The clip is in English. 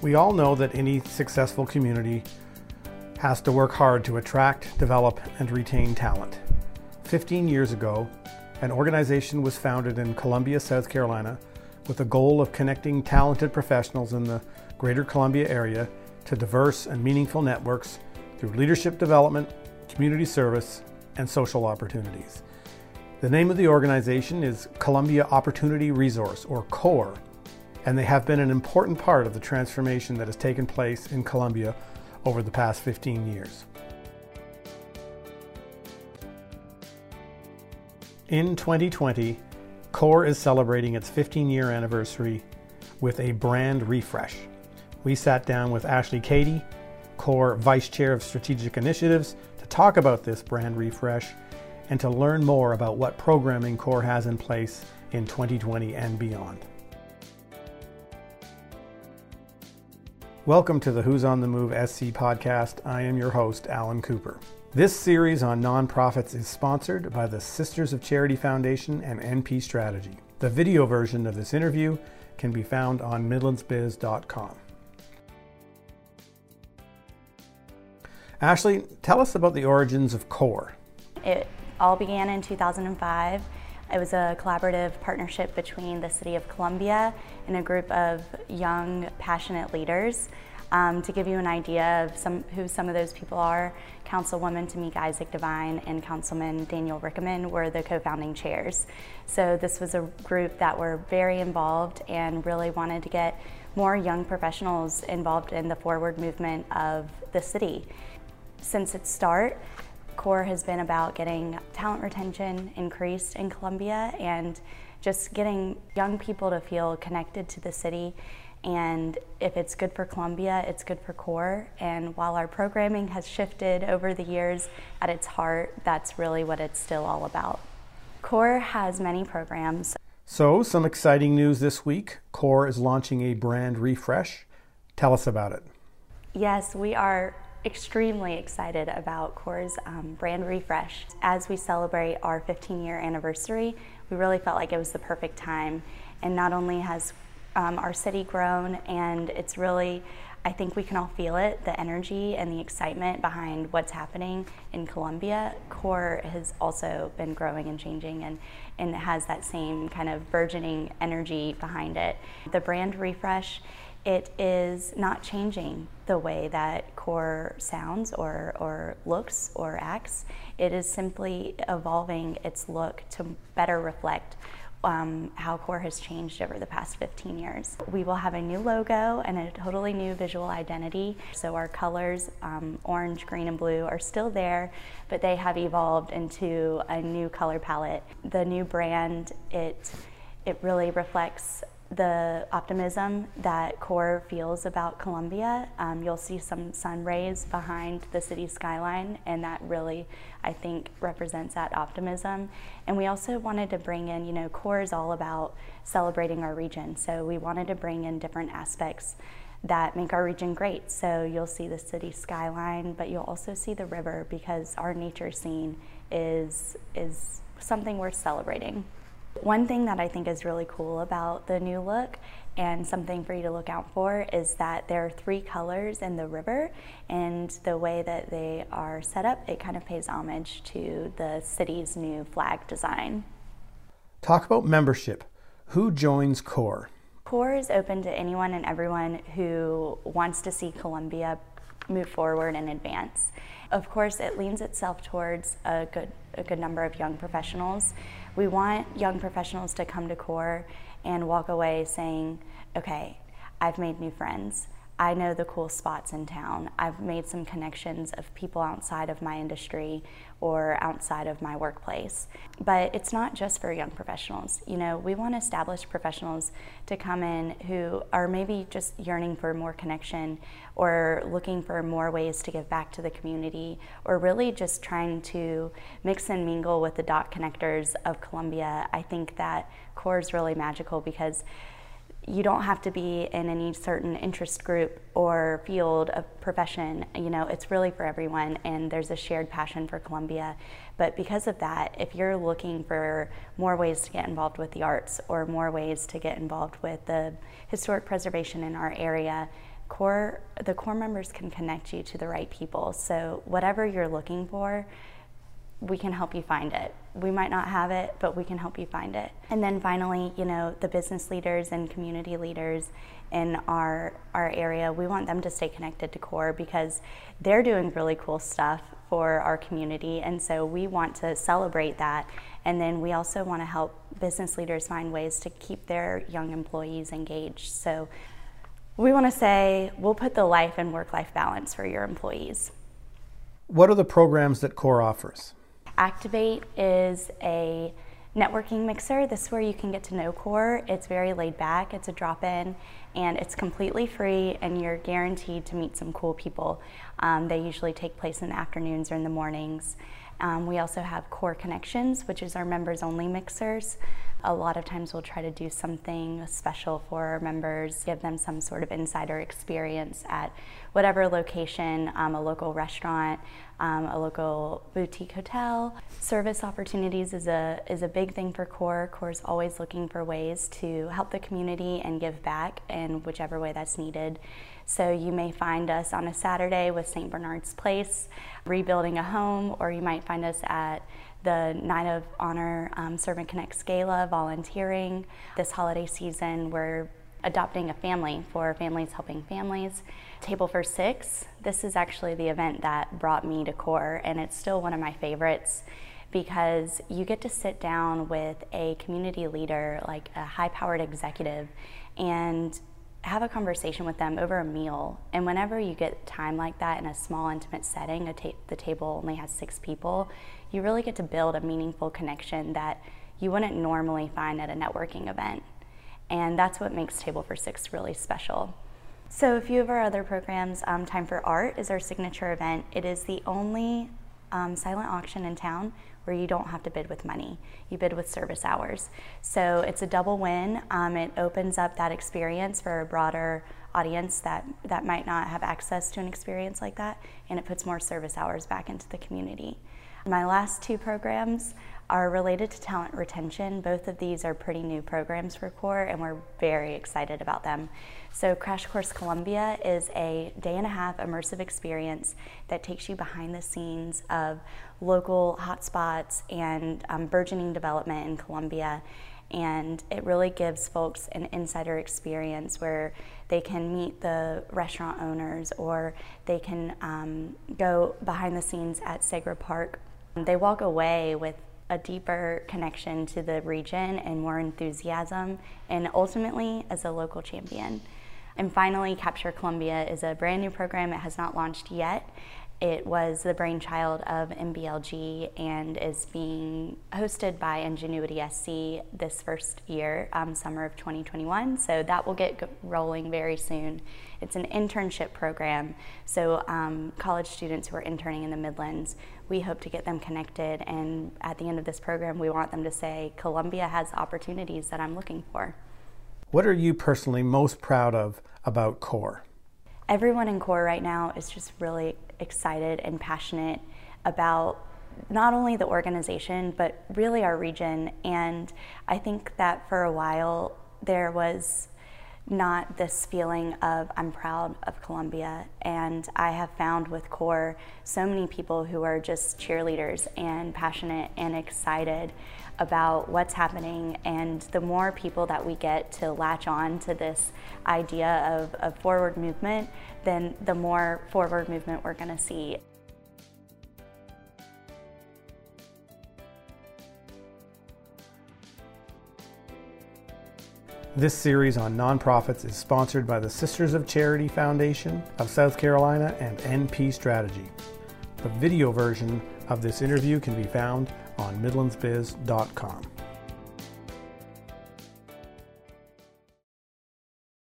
We all know that any successful community has to work hard to attract, develop, and retain talent. 15 years ago, an organization was founded in Columbia, South Carolina, with the goal of connecting talented professionals in the greater Columbia area to diverse and meaningful networks through leadership development, community service, and social opportunities. The name of the organization is Columbia Opportunity Resource, or CORE, and they have been an important part of the transformation that has taken place in Columbia over the past 15 years. In 2020, CORE is celebrating its 15 year anniversary with a brand refresh. We sat down with Ashley Cady, CORE Vice Chair of Strategic Initiatives, to talk about this brand refresh and to learn more about what programming CORE has in place in 2020 and beyond. Welcome to the Who's on the Move SC podcast. I am your host, Alan Cooper. This series on nonprofits is sponsored by the Sisters of Charity Foundation and NP Strategy. The video version of this interview can be found on midlandsbiz.com. Ashley, tell us about the origins of CORE. It all began in 2005 it was a collaborative partnership between the City of Columbia and a group of young, passionate leaders. Um, to give you an idea of some, who some of those people are, Councilwoman Tameika Isaac Devine and Councilman Daniel Rickenmann were the co-founding chairs. So this was a group that were very involved and really wanted to get more young professionals involved in the forward movement of the city. Since its start, CORE has been about getting talent retention increased in Columbia and just getting young people to feel connected to the city. And if it's good for Columbia, it's good for CORE. And while our programming has shifted over the years, at its heart, that's really what it's still all about. CORE has many programs. So, some exciting news this week. CORE is launching a brand refresh. Tell us about it. Yes, we are extremely excited about CORE's um, brand refresh. As we celebrate our 15 year anniversary, we really felt like it was the perfect time. And not only has um, our city grown, and it's really, I think we can all feel it the energy and the excitement behind what's happening in Columbia. CORE has also been growing and changing, and, and has that same kind of burgeoning energy behind it. The brand refresh it is not changing the way that core sounds or, or looks or acts. It is simply evolving its look to better reflect um, how core has changed over the past 15 years. We will have a new logo and a totally new visual identity. So our colors, um, orange, green, and blue, are still there, but they have evolved into a new color palette. The new brand, it it really reflects the optimism that CORE feels about Columbia. Um, you'll see some sun rays behind the city skyline, and that really, I think, represents that optimism. And we also wanted to bring in, you know, CORE is all about celebrating our region, so we wanted to bring in different aspects that make our region great. So you'll see the city skyline, but you'll also see the river because our nature scene is is something worth celebrating. One thing that I think is really cool about the new look and something for you to look out for is that there are three colors in the river and the way that they are set up, it kind of pays homage to the city's new flag design. Talk about membership. Who joins CORE? CORE is open to anyone and everyone who wants to see Columbia move forward and advance. Of course, it leans itself towards a good, a good number of young professionals we want young professionals to come to CORE and walk away saying, okay, I've made new friends. I know the cool spots in town. I've made some connections of people outside of my industry or outside of my workplace. But it's not just for young professionals. You know, we want established professionals to come in who are maybe just yearning for more connection or looking for more ways to give back to the community or really just trying to mix and mingle with the dot connectors of Columbia. I think that core is really magical because you don't have to be in any certain interest group or field of profession. You know, it's really for everyone, and there's a shared passion for Columbia. But because of that, if you're looking for more ways to get involved with the arts or more ways to get involved with the historic preservation in our area, core the core members can connect you to the right people so whatever you're looking for we can help you find it. We might not have it but we can help you find it. And then finally you know the business leaders and community leaders in our our area we want them to stay connected to core because they're doing really cool stuff for our community. And so we want to celebrate that. And then we also want to help business leaders find ways to keep their young employees engaged. So we want to say we'll put the life and work life balance for your employees. What are the programs that CORE offers? Activate is a networking mixer. This is where you can get to know CORE. It's very laid back, it's a drop in, and it's completely free, and you're guaranteed to meet some cool people. Um, they usually take place in the afternoons or in the mornings. Um, we also have Core Connections, which is our members only mixers. A lot of times we'll try to do something special for our members, give them some sort of insider experience at whatever location, um, a local restaurant, um, a local boutique hotel. Service opportunities is a, is a big thing for CORE. CORE is always looking for ways to help the community and give back in whichever way that's needed. So you may find us on a Saturday with St. Bernard's Place rebuilding a home, or you might find us at the Night of Honor um, Servant Connects Gala volunteering. This holiday season, we're adopting a family for Families Helping Families. Table for Six, this is actually the event that brought me to CORE, and it's still one of my favorites because you get to sit down with a community leader, like a high powered executive, and have a conversation with them over a meal. And whenever you get time like that in a small, intimate setting, ta the table only has six people, you really get to build a meaningful connection that you wouldn't normally find at a networking event. And that's what makes Table for Six really special. So, a few of our other programs, um, Time for Art is our signature event. It is the only um, silent auction in town where you don't have to bid with money. You bid with service hours. So it's a double win. Um, it opens up that experience for a broader audience that, that might not have access to an experience like that, and it puts more service hours back into the community. My last two programs are related to talent retention. Both of these are pretty new programs for CORE, and we're very excited about them. So, Crash Course Columbia is a day and a half immersive experience that takes you behind the scenes of local hotspots and um, burgeoning development in Columbia. And it really gives folks an insider experience where they can meet the restaurant owners or they can um, go behind the scenes at Segra Park. They walk away with a deeper connection to the region and more enthusiasm, and ultimately as a local champion. And finally, Capture Columbia is a brand new program. It has not launched yet. It was the brainchild of MBLG and is being hosted by Engenuity SC this first year, um, summer of 2021. So that will get rolling very soon. It's an internship program. So um, college students who are interning in the Midlands, we hope to get them connected. And at the end of this program, we want them to say, Columbia has opportunities that I'm looking for. What are you personally most proud of about CORE? Everyone in CORE right now is just really excited and passionate about not only the organization, but really our region. And I think that for a while there was not this feeling of I'm proud of Columbia. And I have found with CORE so many people who are just cheerleaders and passionate and excited about what's happening. And the more people that we get to latch on to this idea of, of forward movement, then the more forward movement we're going to see. This series on nonprofits is sponsored by the Sisters of Charity Foundation of South Carolina and NP Strategy. The video version of this interview can be found on MidlandsBiz.com.